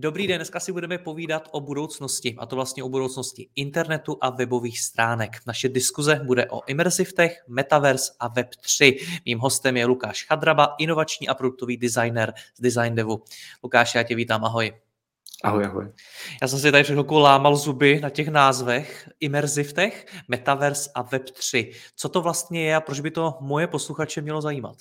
Dobrý den, dneska si budeme povídat o budoucnosti, a to vlastně o budoucnosti internetu a webových stránek. Naše diskuze bude o immersive tech, metaverse a web 3. Mým hostem je Lukáš Chadraba, inovační a produktový designer z Design Devu. Lukáš, já tě vítám, ahoj. Ahoj, ahoj. Já jsem si tady před chvilkou lámal zuby na těch názvech Immersive Tech, Metaverse a Web 3. Co to vlastně je a proč by to moje posluchače mělo zajímat?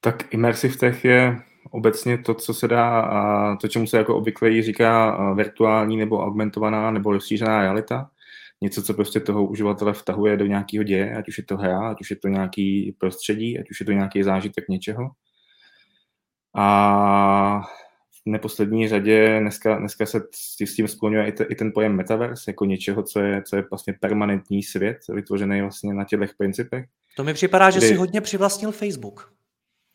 Tak Immersive Tech je obecně to, co se dá, to, čemu se jako obvykle říká virtuální nebo augmentovaná nebo rozšířená realita. Něco, co prostě toho uživatele vtahuje do nějakého děje, ať už je to hra, ať už je to nějaký prostředí, ať už je to nějaký zážitek něčeho. A v neposlední řadě dneska, dneska se s tím skloňuje i, te, i ten pojem metaverse jako něčeho, co je, co je vlastně permanentní svět, vytvořený vlastně na těch principech. To mi připadá, že kdy... si hodně přivlastnil Facebook.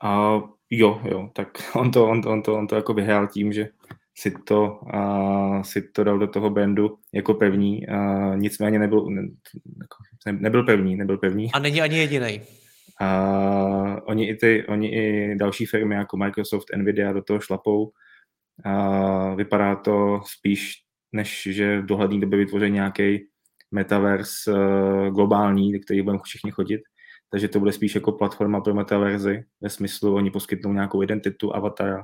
A jo, jo, tak on to, on to, on to, on to jako vyhrál tím, že si to, a, si to dal do toho bandu jako pevný, a, nicméně nebyl, ne, jako, nebyl pevný, nebyl pevný. A není ani jediný. A oni i, ty, oni i další firmy jako Microsoft, Nvidia do toho šlapou. A vypadá to spíš, než že v dohledné době vytvoří nějaký metaverse globální, který budeme všichni chodit takže to bude spíš jako platforma pro metaverzi, ve smyslu, oni poskytnou nějakou identitu avatara,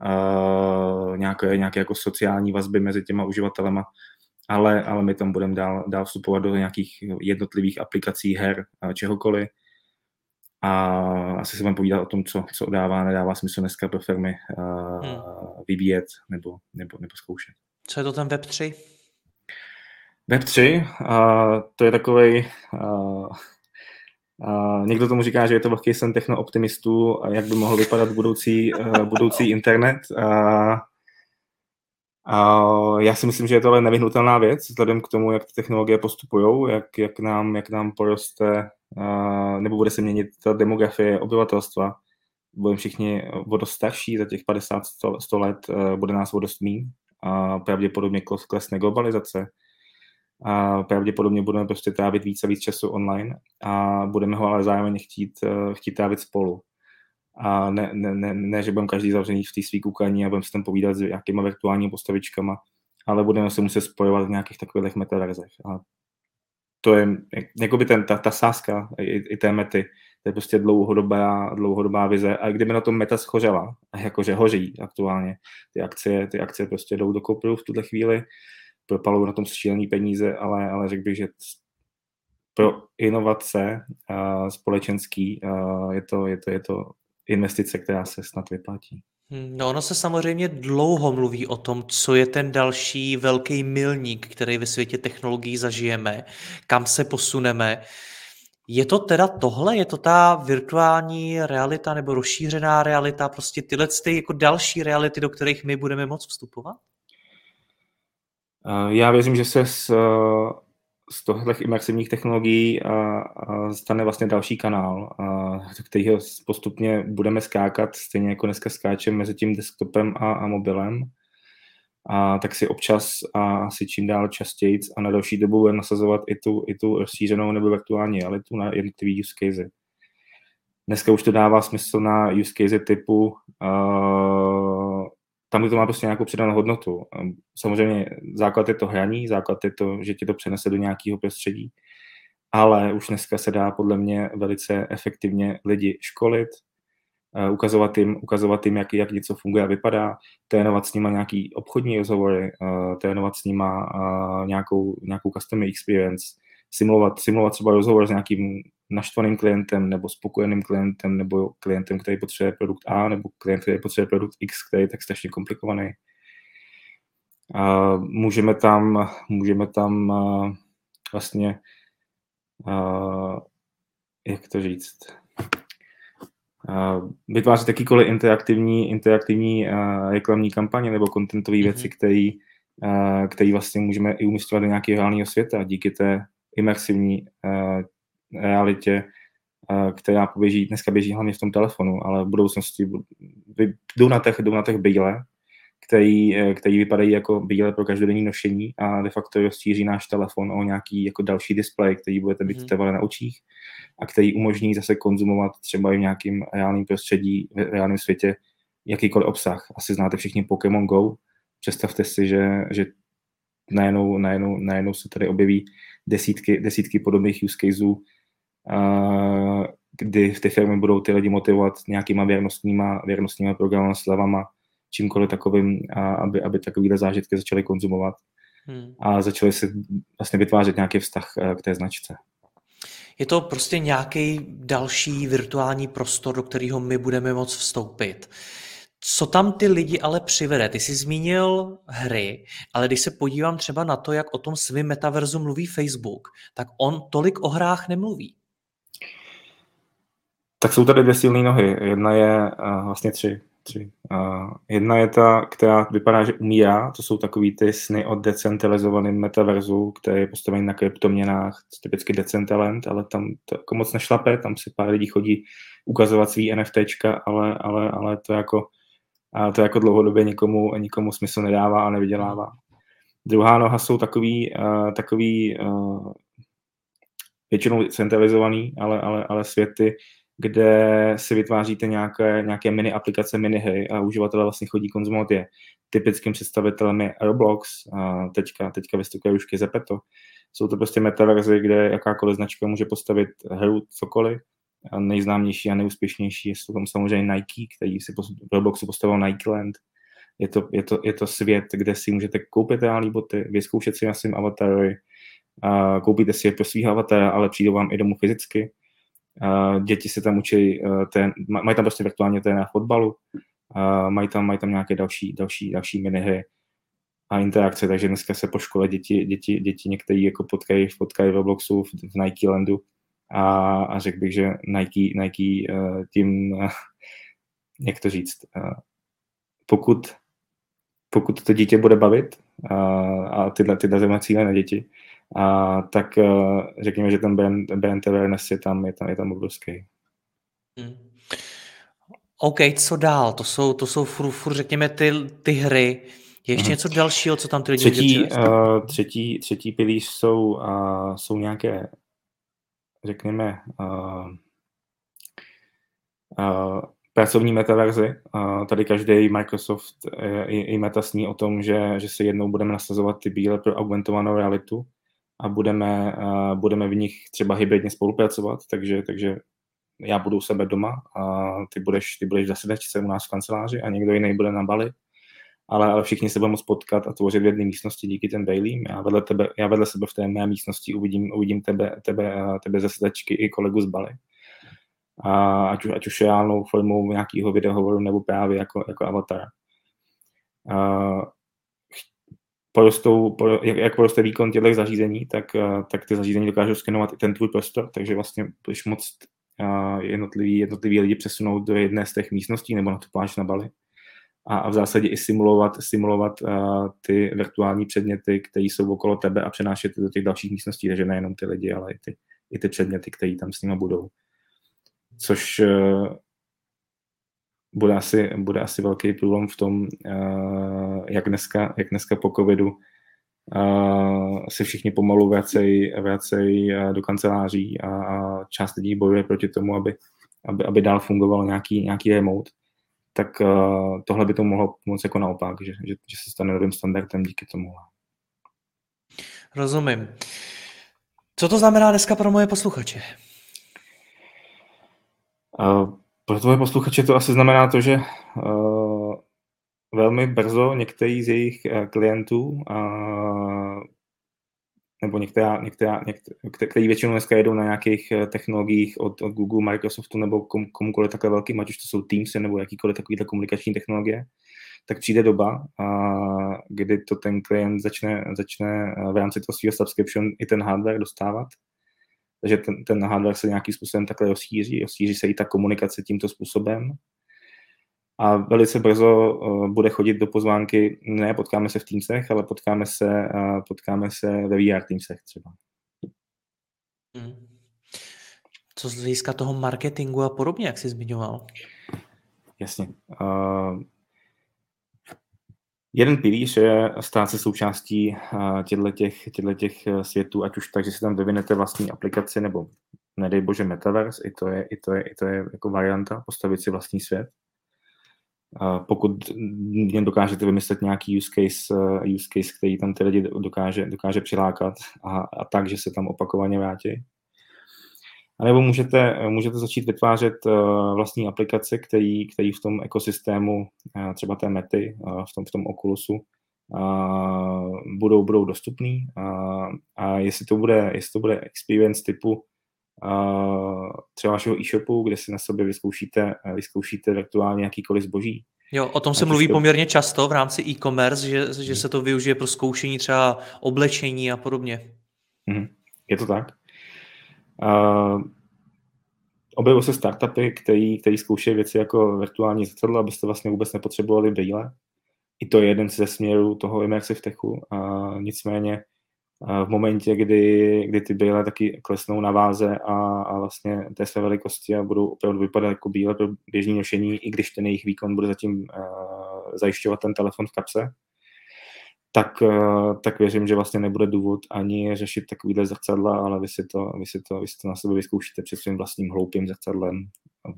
a nějaké, nějaké jako sociální vazby mezi těma uživatelema, ale, ale my tam budeme dál, dál vstupovat do nějakých jednotlivých aplikací, her a čehokoliv. A asi se vám povídat o tom, co, co dává, nedává smysl dneska pro firmy uh, hmm. vybíjet nebo, nebo, nebo zkoušet. Co je to ten Web3? Web3, uh, to je takový uh, Uh, někdo tomu říká, že je to velký sen techno-optimistů, jak by mohl vypadat budoucí, uh, budoucí internet. Uh, uh, já si myslím, že je to ale nevyhnutelná věc, vzhledem k tomu, jak ty technologie postupují, jak, jak, nám, jak nám poroste, uh, nebo bude se měnit ta demografie obyvatelstva. Budeme všichni o dost starší, za těch 50-100 let uh, bude nás o dost mín. A pravděpodobně klesne globalizace a pravděpodobně budeme prostě trávit více a víc času online a budeme ho ale zároveň chtít, eh, chtít trávit spolu. A ne, ne, ne, ne že budeme každý zavřený v té svý koukaní a budeme se tam povídat s nějakýma virtuálními postavičkama, ale budeme se muset spojovat v nějakých takových metaverzech. A to je jakoby ten, ta, ta sázka i, i té mety, to je prostě dlouhodobá, dlouhodobá vize. A kdyby na tom meta schořela, jakože hoří aktuálně, ty akcie, ty akcie prostě jdou do koupru v tuhle chvíli, propalují na tom šílený peníze, ale, ale řekl bych, že pro inovace uh, společenský uh, je, to, je, to, je to investice, která se snad vyplatí. Hmm, no ono se samozřejmě dlouho mluví o tom, co je ten další velký milník, který ve světě technologií zažijeme, kam se posuneme. Je to teda tohle? Je to ta virtuální realita nebo rozšířená realita? Prostě tyhle ty jako další reality, do kterých my budeme moct vstupovat? Já věřím, že se z, z tohle imersivních technologií stane vlastně další kanál, kterýho postupně budeme skákat, stejně jako dneska skáčeme mezi tím desktopem a, a mobilem. A tak si občas a asi čím dál častěji a na další dobu budeme nasazovat i tu, i tu rozšířenou nebo virtuální realitu na jednotlivý use case. Dneska už to dává smysl na use case typu uh, tam, kde to má prostě nějakou přidanou hodnotu. Samozřejmě základ je to hraní, základ je to, že ti to přenese do nějakého prostředí, ale už dneska se dá podle mě velice efektivně lidi školit, eh, ukazovat jim, ukazovat jim jak, jak něco funguje a vypadá, trénovat s nima nějaký obchodní rozhovory, eh, trénovat s nima eh, nějakou, nějakou customer experience, simulovat, simulovat třeba rozhovor s nějakým naštvaným klientem nebo spokojeným klientem nebo klientem, který potřebuje produkt A nebo klient, který potřebuje produkt X, který je tak strašně komplikovaný. A můžeme tam, můžeme tam vlastně jak to říct, vytvářet jakýkoliv interaktivní, interaktivní reklamní kampaně nebo kontentové mm-hmm. věci, který, který vlastně můžeme i umístovat do nějakého reálného světa díky té imersivní realitě, která poběží, dneska běží hlavně v tom telefonu, ale v budoucnosti jdou na těch, jdou na těch bíle, který, který vypadají jako bíle pro každodenní nošení a de facto rozšíří náš telefon o nějaký jako další displej, který budete mít mm. na očích a který umožní zase konzumovat třeba i v nějakém reálném prostředí, v reálném světě jakýkoliv obsah. Asi znáte všichni Pokémon Go. Představte si, že, že najednou, najednou, najednou se tady objeví desítky, desítky podobných use caseů, kdy ty firmy budou ty lidi motivovat nějakýma věrnostníma, věrnostníma programy, slevama, čímkoliv takovým, aby, aby takovýhle zážitky začaly konzumovat hmm. a začaly si vlastně vytvářet nějaký vztah eh, k té značce. Je to prostě nějaký další virtuální prostor, do kterého my budeme moct vstoupit. Co tam ty lidi ale přivede? Ty jsi zmínil hry, ale když se podívám třeba na to, jak o tom svým metaverzu mluví Facebook, tak on tolik o hrách nemluví. Tak jsou tady dvě silné nohy. Jedna je uh, vlastně tři. tři. Uh, jedna je ta, která vypadá, že umírá. To jsou takový ty sny o decentralizovaném metaverzu, který je postavený na kryptoměnách, typicky Decentraland, ale tam to jako moc nešlape, tam si pár lidí chodí ukazovat svý NFTčka, ale, ale, ale to jako a to jako dlouhodobě nikomu, nikomu smysl nedává a nevydělává. Druhá noha jsou takový, uh, takový uh, většinou centralizovaný, ale, ale, ale světy, kde si vytváříte nějaké, nějaké mini aplikace, mini hry a uživatelé vlastně chodí konzumovat je. Typickým představitelem je Roblox, teďka, teďka vystupuje už Zepeto. Jsou to prostě metaverzy, kde jakákoliv značka může postavit hru, cokoliv. A nejznámější a nejúspěšnější jsou tam samozřejmě Nike, který si v Robloxu postavil Nike Land. Je to, je, to, je to svět, kde si můžete koupit reální boty, vyzkoušet si na svým avatarovi, a koupíte si je pro svých avatara, ale přijdou vám i domů fyzicky děti se tam učí, uh, ten, mají tam prostě virtuálně na fotbalu, mají, tam, mají tam nějaké další, další, další minihry a interakce, takže dneska se po škole děti, děti, děti některý jako potkají, potkají v Robloxu v, v Nike Landu a, a řekl bych, že Nike, Nike uh, tím, uh, jak to říct, pokud, pokud to dítě bude bavit uh, a tyhle, tyhle cíle na děti, a tak uh, řekněme, že ten brand, brand awareness je tam, je tam, je tam obrovský. Hmm. OK, co dál? To jsou, to jsou furt, furt řekněme, ty, ty hry. Je ještě hmm. něco dalšího, co tam ty lidi třetí, uh, třetí, třetí pilíř jsou, uh, jsou nějaké, řekněme, uh, uh, pracovní metaverzy. Uh, tady každý Microsoft i, i Meta sní o tom, že, že se jednou budeme nasazovat ty bíle pro augmentovanou realitu a budeme, budeme v nich třeba hybridně spolupracovat, takže, takže já budu u sebe doma a ty budeš, ty budeš zase u nás v kanceláři a někdo jiný bude na Bali, ale, ale všichni se budeme spotkat a tvořit v jedné místnosti díky ten daily. Já vedle, tebe, já vedle sebe v té mé místnosti uvidím, uvidím tebe, tebe, tebe ze sedačky i kolegu z Bali. A ať, už, ať už reálnou formou nějakého videohovoru nebo právě jako, jako avatar. Porostou, jak, jak poroste výkon těchto zařízení, tak, eh, tak ty zařízení dokážou skenovat i ten tvůj prostor, takže vlastně budeš moc eh, jednotlivý, jednotlivý lidi přesunout do jedné z těch místností nebo na tu pláž na Bali. A, a v zásadě i simulovat, simulovat uh, ty virtuální předměty, které jsou okolo tebe a přenášet do těch dalších místností, takže nejenom ty lidi, ale i ty, i ty předměty, které tam s nimi budou. Což uh, bude asi, bude asi velký problém v tom, uh, jak, dneska, jak dneska po covidu uh, se všichni pomalu vracejí vracej do kanceláří a, a část lidí bojuje proti tomu, aby, aby, aby dál fungoval nějaký, nějaký remote, tak tohle by to mohlo pomoct jako naopak, že, že, že se stane novým standardem díky tomu. Rozumím. Co to znamená dneska pro moje posluchače? Uh, pro tvoje posluchače to asi znamená to, že uh, velmi brzo některý z jejich uh, klientů, uh, nebo některá, některá, některá, který většinou dneska jedou na nějakých technologiích od, od Google, Microsoftu nebo kom, komukoliv takhle velkým, ať už to jsou Teams nebo jakýkoliv takovýhle komunikační technologie, tak přijde doba, kdy to ten klient začne, začne v rámci toho svého subscription i ten hardware dostávat takže ten, ten hardware se nějakým způsobem takhle rozšíří, rozšíří se i ta komunikace tímto způsobem. A velice brzo uh, bude chodit do pozvánky, ne potkáme se v Teamsech, ale potkáme se, uh, potkáme se ve VR Teamsech třeba. Hmm. Co z hlediska toho marketingu a podobně, jak jsi zmiňoval? Jasně. Uh, jeden pilíř je stát se součástí těchto těch, těch světů, ať už tak, že si tam vyvinete vlastní aplikaci, nebo nedej bože metaverse, i to je, i to je, i to je jako varianta, postavit si vlastní svět. Pokud jen dokážete vymyslet nějaký use case, use case který tam ty lidi dokáže, dokáže přilákat a, a tak, že se tam opakovaně vrátí. A nebo můžete, můžete začít vytvářet uh, vlastní aplikace, který, který v tom ekosystému, uh, třeba té mety, uh, v tom, v tom Oculusu, budou, budou dostupný. A jestli to bude, jestli to bude experience typu třeba vašeho e-shopu, kde si na sobě vyzkoušíte, vyzkoušíte virtuálně jakýkoliv zboží. Jo, o tom se mluví to... poměrně často v rámci e-commerce, že, že se to využije pro zkoušení třeba oblečení a podobně. Mm-hmm. Je to tak. Objevily se startupy, který, který zkoušejí věci jako virtuální zrcadlo, abyste vlastně vůbec nepotřebovali brýle. I to je jeden ze směrů toho immersive techu. A nicméně a v momentě, kdy, kdy ty brýle taky klesnou na váze a, a vlastně té své velikosti a budou opravdu vypadat jako bíle pro běžné nošení, i když ten jejich výkon bude zatím uh, zajišťovat ten telefon v kapse, tak, eh, tak věřím, že vlastně nebude důvod ani řešit takovýhle zrcadla, ale vy si to, vy si to, vy si to na sebe vyzkoušíte před svým vlastním hloupým zrcadlem,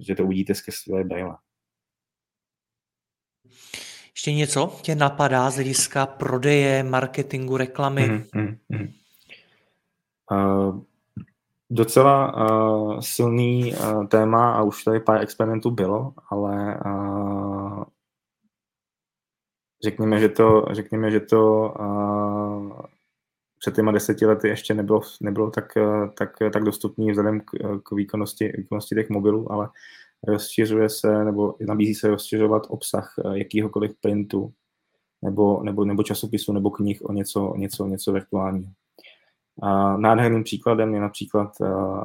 že to uvidíte skrz své brýle. Ještě něco tě napadá z hlediska prodeje, marketingu, reklamy? Mm, mm, Uh, docela uh, silný uh, téma a už tady pár experimentů bylo, ale uh, řekněme, že to, řekněme, že to uh, před těma deseti lety ještě nebylo, nebylo tak, tak, tak dostupný vzhledem k, k výkonnosti, výkonnosti těch mobilů, ale rozšiřuje se nebo nabízí se rozšiřovat obsah jakýhokoliv printu nebo, nebo, nebo časopisu nebo knih o něco, něco, něco virtuálního. A nádherným příkladem je například,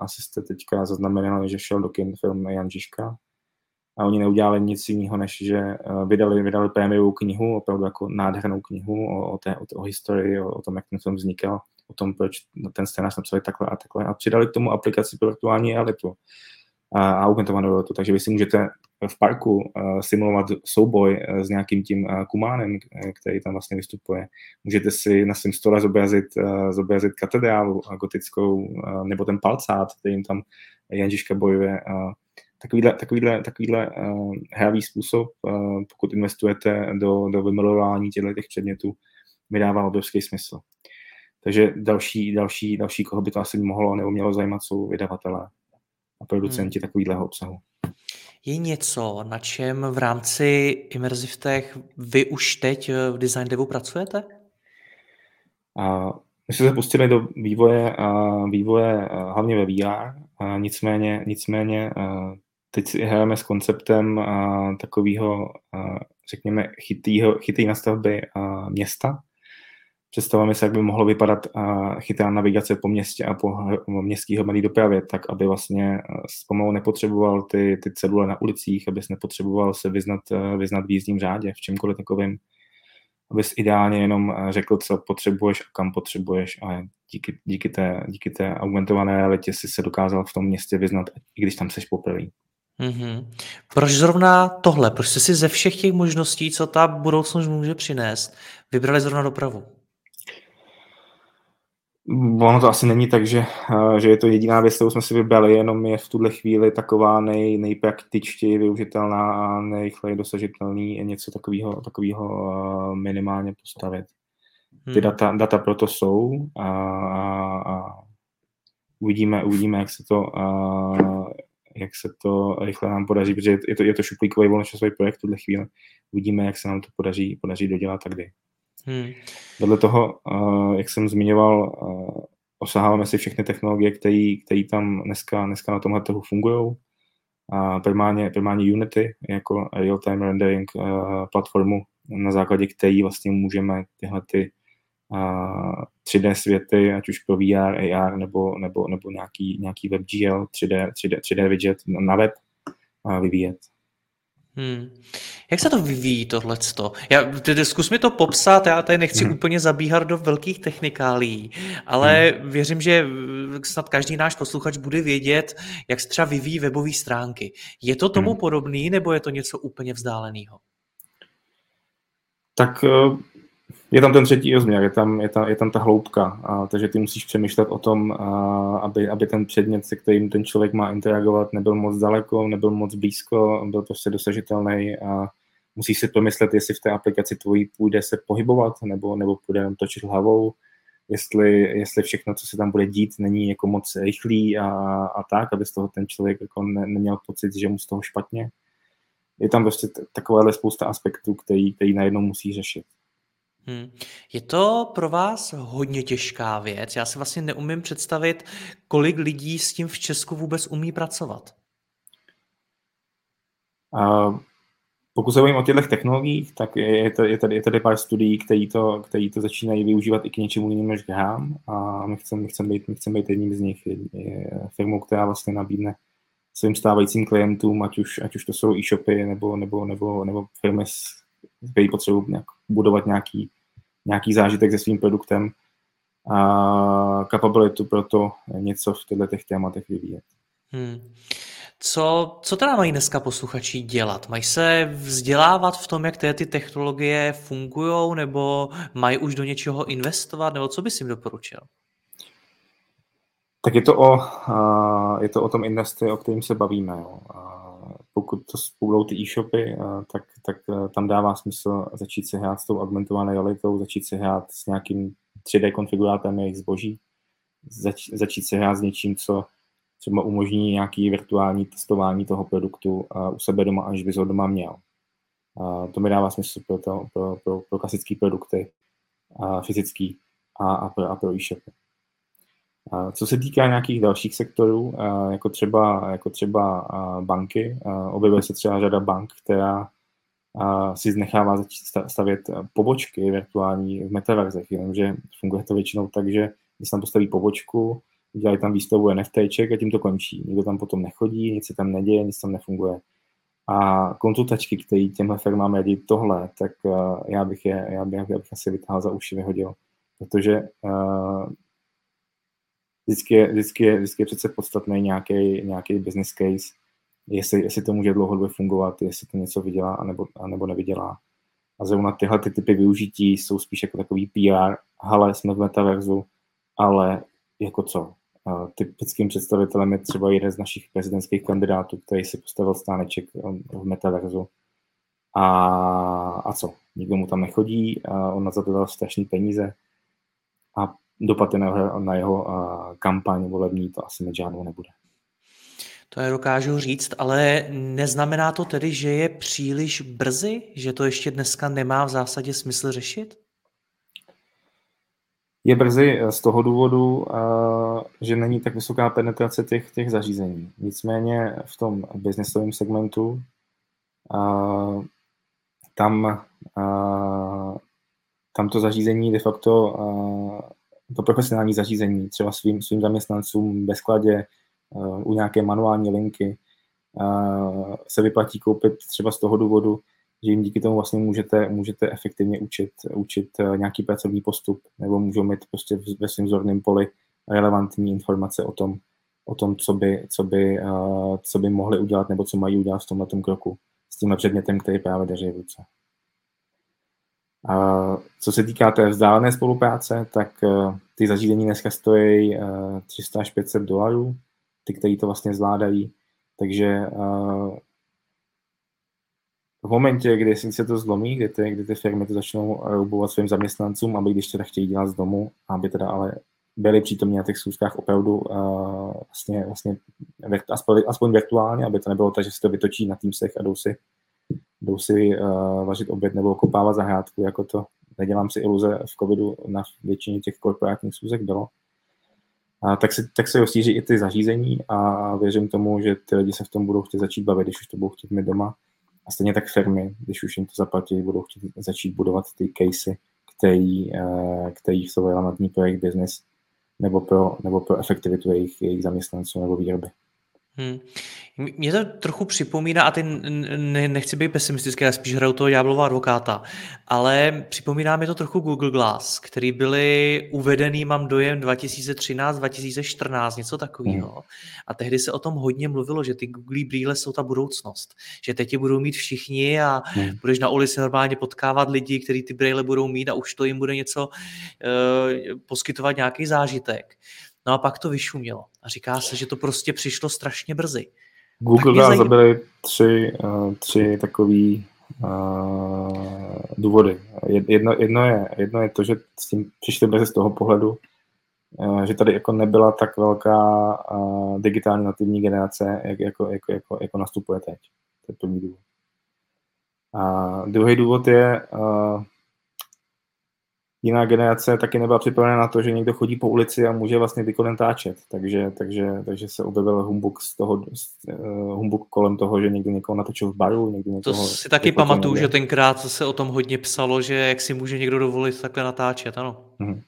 asi jste teďka zaznamenali, že šel do kin film Jan Žižka, a oni neudělali nic jiného, než že eh, vydali, vydali prémiovou knihu, opravdu jako nádhernou knihu o, o, té, o, o historii, o, o tom, jak ten film vznikal, o tom, proč ten scénář napsali takhle a takhle a přidali k tomu aplikaci pro virtuální realitu a augmentovanou realitu, takže vy si můžete v parku uh, simulovat souboj uh, s nějakým tím uh, kumánem, který tam vlastně vystupuje. Můžete si na svém stole zobrazit, uh, zobrazit katedrálu gotickou, uh, nebo ten palcát, kterým tam Janžiška bojuje. Uh, takovýhle, takovýhle, takovýhle uh, hravý způsob, uh, pokud investujete do, do vymilování těchto těch předmětů, mi dává obrovský smysl. Takže další, další, další, koho by to asi mohlo nebo mělo zajímat, jsou vydavatelé a producenti hmm. takového obsahu. Je něco, na čem v rámci Immersive Tech vy už teď v Design Devu pracujete? Uh, my jsme se pustili do vývoje, uh, vývoje hlavně ve VR, nicméně, nicméně teď si hrajeme s konceptem takového, řekněme, chytýho, chytý nastavby města. Představujeme se, jak by mohlo vypadat uh, chytrá navigace po městě a po městské hromadné dopravě, tak aby vlastně pomalu nepotřeboval ty, ty cedule na ulicích, abys nepotřeboval se vyznat, vyznat v jízdním řádě, v čemkoliv takovým, abys ideálně jenom řekl, co potřebuješ a kam potřebuješ a díky, díky, té, díky té augmentované realitě si se dokázal v tom městě vyznat, i když tam seš poprvé. Mm-hmm. Proč zrovna tohle? Proč jste si ze všech těch možností, co ta budoucnost může přinést, vybrali zrovna dopravu? Ono to asi není tak, že, eh, že je to jediná věc, kterou jsme si vybrali, jenom je v tuhle chvíli taková nej, nejpraktičtěji využitelná a nejrychleji dosažitelný něco takového, takového eh, minimálně postavit. Ty hmm. data, data proto jsou a, a, a uvidíme, uvidíme, jak se to, a, eh, jak se to rychle nám podaří, protože je to, je to šuplíkový volnočasový projekt v tuhle chvíli. Uvidíme, jak se nám to podaří, podaří dodělat a kdy. Hmm. Vedle toho, uh, jak jsem zmiňoval, uh, osaháváme si všechny technologie, které tam dneska, dneska na tomhle trhu fungují. A primárně, primárně Unity jako real-time rendering uh, platformu, na základě které vlastně můžeme tyhle ty 3D světy, ať už pro VR, AR nebo, nebo, nebo nějaký, nějaký WebGL, 3D, 3D, 3D widget na web vyvíjet. Hmm. Jak se to vyvíjí tohleto? Já, ty, zkus mi to popsat, já tady nechci hmm. úplně zabíhat do velkých technikálí, ale hmm. věřím, že snad každý náš posluchač bude vědět, jak se třeba vyvíjí webové stránky. Je to tomu hmm. podobný, nebo je to něco úplně vzdáleného? Tak eh, je tam ten třetí rozměr, je tam, je tam, je tam ta hloubka, a, takže ty musíš přemýšlet o tom, a, aby, aby ten předmět, se kterým ten člověk má interagovat, nebyl moc daleko, nebyl moc blízko, byl prostě dosažitelný a musíš si pomyslet, jestli v té aplikaci tvojí půjde se pohybovat, nebo, nebo půjde jenom točit hlavou, jestli, jestli všechno, co se tam bude dít, není jako moc rychlý a, a tak, aby z toho ten člověk jako ne, neměl pocit, že mu z toho špatně. Je tam prostě takovéhle spousta aspektů, který, který najednou musí řešit. Hmm. Je to pro vás hodně těžká věc. Já si vlastně neumím představit, kolik lidí s tím v Česku vůbec umí pracovat. Uh, pokud se bavím o těchto technologiích, tak je, to, je, tady, je tady pár studií, které to, který to začínají využívat i k něčemu jinému než k hrám a my chceme my chcem být, my být jedním z nich. Je firmou, která vlastně nabídne svým stávajícím klientům, ať už, ať už to jsou e-shopy nebo, nebo, nebo, nebo firmy, které potřebují nějak budovat nějaký nějaký zážitek se svým produktem a kapabilitu pro to něco v těchto těch tématech vyvíjet. Hmm. Co, co teda mají dneska posluchači dělat? Mají se vzdělávat v tom, jak ty technologie fungují, nebo mají už do něčeho investovat, nebo co bys jim doporučil? Tak je to o, je to o tom investi, o kterým se bavíme. Jo pokud to budou ty e-shopy, eh, tak, tak eh, tam dává smysl začít se hrát s tou augmentovanou realitou, začít se hrát s nějakým 3D konfigurátorem jejich zboží, zač, začít se hrát s něčím, co třeba umožní nějaký virtuální testování toho produktu uh, u sebe doma, až bys ho doma měl. To mi dává smysl pro, to, pro, pro, pro klasické produkty fyzický a, a pro, a pro e-shopy. Co se týká nějakých dalších sektorů, jako třeba, jako třeba banky, objevuje se třeba řada bank, která si nechává začít stavět pobočky virtuální v metaverzech, jenomže funguje to většinou tak, že když tam postaví pobočku, dělají tam výstavu NFTček a tím to končí. Nikdo tam potom nechodí, nic se tam neděje, nic tam nefunguje. A konzultačky, které těmhle firmám radí tohle, tak já bych je, já bych, já bych asi vytáhl za uši, vyhodil. Protože vždycky je, vždycky je, vždycky je přece podstatný nějaký, nějaký business case, jestli, jestli to může dlouhodobě fungovat, jestli to něco vydělá anebo, anebo nevydělá. A zrovna tyhle ty typy využití jsou spíš jako takový PR, ale jsme v metaverzu, ale jako co? Typickým představitelem je třeba jeden z našich prezidentských kandidátů, který si postavil stáneček um, v metaverzu. A, a co? Nikdo mu tam nechodí, on na to dal strašný peníze a dopad na jeho, na jeho kampaň volební to asi mít žádnou nebude. To je dokážu říct, ale neznamená to tedy, že je příliš brzy, že to ještě dneska nemá v zásadě smysl řešit? Je brzy z toho důvodu, že není tak vysoká penetrace těch, těch zařízení. Nicméně v tom biznesovém segmentu tam, tam to zařízení de facto to profesionální zařízení, třeba svým, svým zaměstnancům ve skladě, uh, u nějaké manuální linky, uh, se vyplatí koupit třeba z toho důvodu, že jim díky tomu vlastně můžete, můžete efektivně učit, učit uh, nějaký pracovní postup, nebo můžou mít prostě ve svém zorném poli relevantní informace o tom, o tom co, by, co, by, co by mohli udělat nebo co mají udělat v tomhle kroku s tímhle předmětem, který právě drží v ruce. Co se týká té vzdálené spolupráce, tak eh, ty zařízení dneska stojí 300 eh, až 500 dolarů, ty, kteří to vlastně zvládají. Takže eh, v momentě, kdy se to zlomí, kdy ty, kdy ty firmy to začnou roubovat svým zaměstnancům, aby když teda chtějí dělat z domu, aby teda ale byli přítomní na těch schůzkách opravdu uh, vlastně, vlastně aspoň, aspoň virtuálně, aby to nebylo tak, že si to vytočí na Teamsech a jdou si jdou si uh, vařit oběd nebo kopávat zahrádku, jako to nedělám si iluze v covidu na většině těch korporátních schůzek bylo. A tak se, tak se rozšíří i ty zařízení a věřím tomu, že ty lidi se v tom budou chtít začít bavit, když už to budou chtít mít doma. A stejně tak firmy, když už jim to zaplatí, budou chtít začít budovat ty casey, který, který jsou relevantní pro jejich business nebo pro, nebo pro efektivitu jejich, jejich zaměstnanců nebo výroby. Hmm. Mě to trochu připomíná, a teď nechci být pesimistický, ale spíš hraju toho ďáblova advokáta, ale připomíná mi to trochu Google Glass, který byly uvedený, mám dojem, 2013, 2014, něco takového. Hmm. A tehdy se o tom hodně mluvilo, že ty Google brýle jsou ta budoucnost. Že teď je budou mít všichni a hmm. budeš na ulici normálně potkávat lidi, kteří ty brýle budou mít a už to jim bude něco uh, poskytovat nějaký zážitek. No a pak to vyšumělo. A říká se, že to prostě přišlo strašně brzy. Google nás zajím... zabili tři, uh, tři takový uh, důvody. Jedno, jedno, je, jedno je to, že s tím přišli brzy z toho pohledu, uh, že tady jako nebyla tak velká uh, digitální nativní generace, jak, jako, jako, jako, jako nastupuje teď. To je první důvod. A druhý důvod je, uh, jiná generace taky nebyla připravena na to, že někdo chodí po ulici a může vlastně ty natáčet. Takže, takže, takže se objevil humbuk, z toho, uh, humbuk kolem toho, že někdo někoho natočil v baru. Někdo někoho, to si taky pamatuju, že tenkrát se o tom hodně psalo, že jak si může někdo dovolit takhle natáčet, ano. Mm-hmm.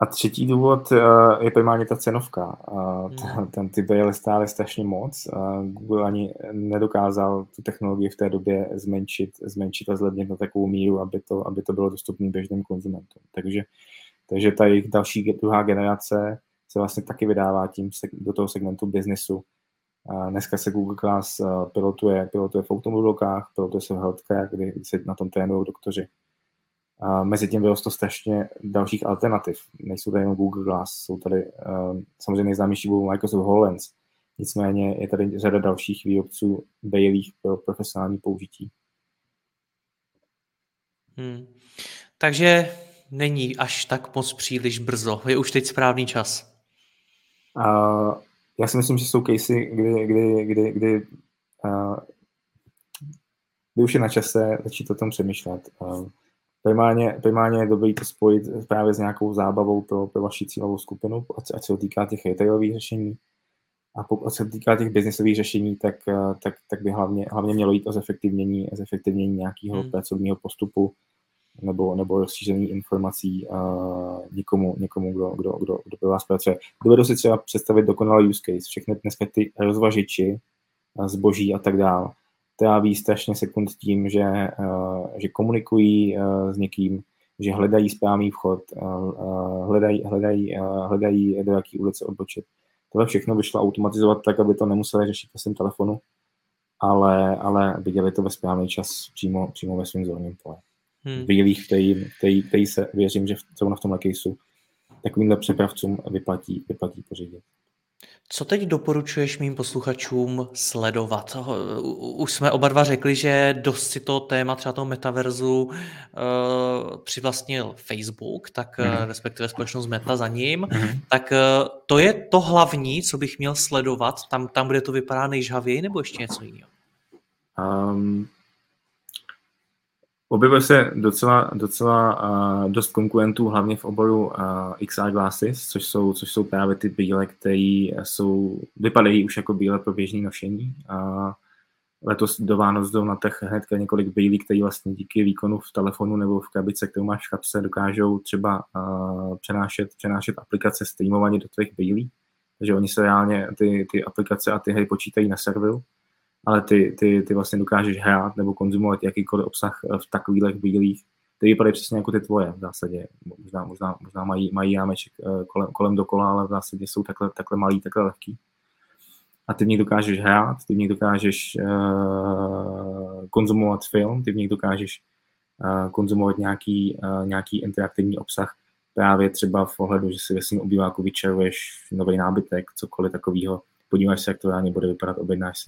A třetí důvod uh, je primárně ta cenovka. Uh, ten, ten ty baily stály strašně moc. Google ani nedokázal tu technologii v té době zmenšit, zmenšit a zlevnit na takovou míru, aby to, aby to bylo dostupné běžným konzumentům. Takže, takže ta jejich další druhá generace se vlastně taky vydává tím do toho segmentu biznesu. Dneska se Google Class uh, pilotuje, pilotuje v automobilkách, pilotuje se v healthcare, kdy se na tom trénují doktoři a mezi tím vyrostlo strašně dalších alternativ. Nejsou tady jenom Google Glass, jsou tady uh, samozřejmě nejznámější budou Microsoft HoloLens. Nicméně je tady řada dalších výrobců bejlých pro profesionální použití. Hmm. Takže není až tak moc příliš brzo. Je už teď správný čas. Uh, já si myslím, že jsou casey, kdy, kdy, kdy, kdy, uh, kdy už je na čase začít o tom přemýšlet. Uh, primárně, primárně je dobré to spojit právě s nějakou zábavou pro, pro vaši cílovou skupinu, ať, ať se to týká těch retailových řešení. A pokud se týká těch biznesových řešení, tak, eh, tak, tak by hlavně, hlavně mělo jít o zefektivnění, zefektivnění nějakého hmm. pracovního postupu nebo, nebo rozšíření informací uh, někomu, někomu kdo, kdo, kdo, kdo pro vás pracuje. Dovedu si třeba představit dokonalý use case, všechny dneska ty rozvažiči, eh, zboží a tak dále tráví strašně sekund tím, že, uh, že komunikují uh, s někým, že hledají správný vchod, uh, hledají, hledají, hledají do jaký ulice odbočit. Tohle všechno by šlo automatizovat tak, aby to nemuseli řešit ve svém telefonu, ale, ale viděli to ve správný čas přímo, přímo ve svém zorném pole. Hmm. Bílých, který, který, který, se věřím, že zrovna v tomhle caseu takovýmhle přepravcům vyplatí, vyplatí pořídit. Co teď doporučuješ mým posluchačům sledovat? Už jsme oba dva řekli, že dost si to téma třeba toho metaverzu uh, přivlastnil Facebook, tak mm. respektive společnost Meta za ním. Mm. Tak uh, to je to hlavní, co bych měl sledovat, tam, tam kde to vypadá nejžhavěji, nebo ještě něco jiného? Um, Objevuje se docela, docela uh, dost konkurentů, hlavně v oboru uh, XR glasses, což jsou, což jsou právě ty brýle, které jsou, vypadají už jako brýle pro běžné nošení. Uh, letos do Vánoc jdou na trh hned několik brýlí, které vlastně díky výkonu v telefonu nebo v krabice, kterou máš v kapse, dokážou třeba uh, přenášet, přenášet aplikace streamovaně do tvých brýlí. Takže oni se reálně, ty, ty aplikace a ty hry počítají na serveru ale ty, ty, ty vlastně dokážeš hrát nebo konzumovat jakýkoliv obsah eh, v takových bílých, ty vypadají přesně jako ty tvoje v zásadě. Možná, možná, možná mají, mají jámeček eh, kolem, kolem dokola, ale v zásadě jsou takhle, takhle malý, takhle lehký. A ty v nich dokážeš hrát, ty v nich dokážeš uh, konzumovat film, ty v nich dokážeš uh, konzumovat nějaký, uh, nějaký interaktivní obsah, právě třeba v ohledu, že si ve svým obýváku vyčeruješ nový nábytek, cokoliv takového, podíváš se, jak to reálně bude vypadat, objednáš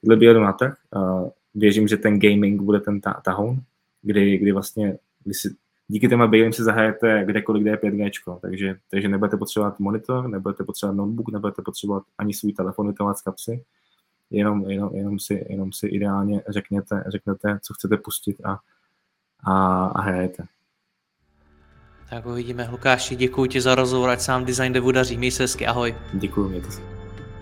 tyhle vyjedu na trh. Věřím, že ten gaming bude ten ta- tahoun, kdy, kdy vlastně kdy si, díky těma bailím si zahajete kdekoliv, kde je 5G, takže, takže nebudete potřebovat monitor, nebudete potřebovat notebook, nebudete potřebovat ani svůj telefon vytahovat z kapsy, jenom, jenom, jenom, si, jenom si ideálně řekněte, řeknete, co chcete pustit a, a, a hrajete. Tak uvidíme, Lukáši, děkuji ti za rozhovor, ať sám design devu daří, měj se hezky, ahoj. Děkuji, mějte se.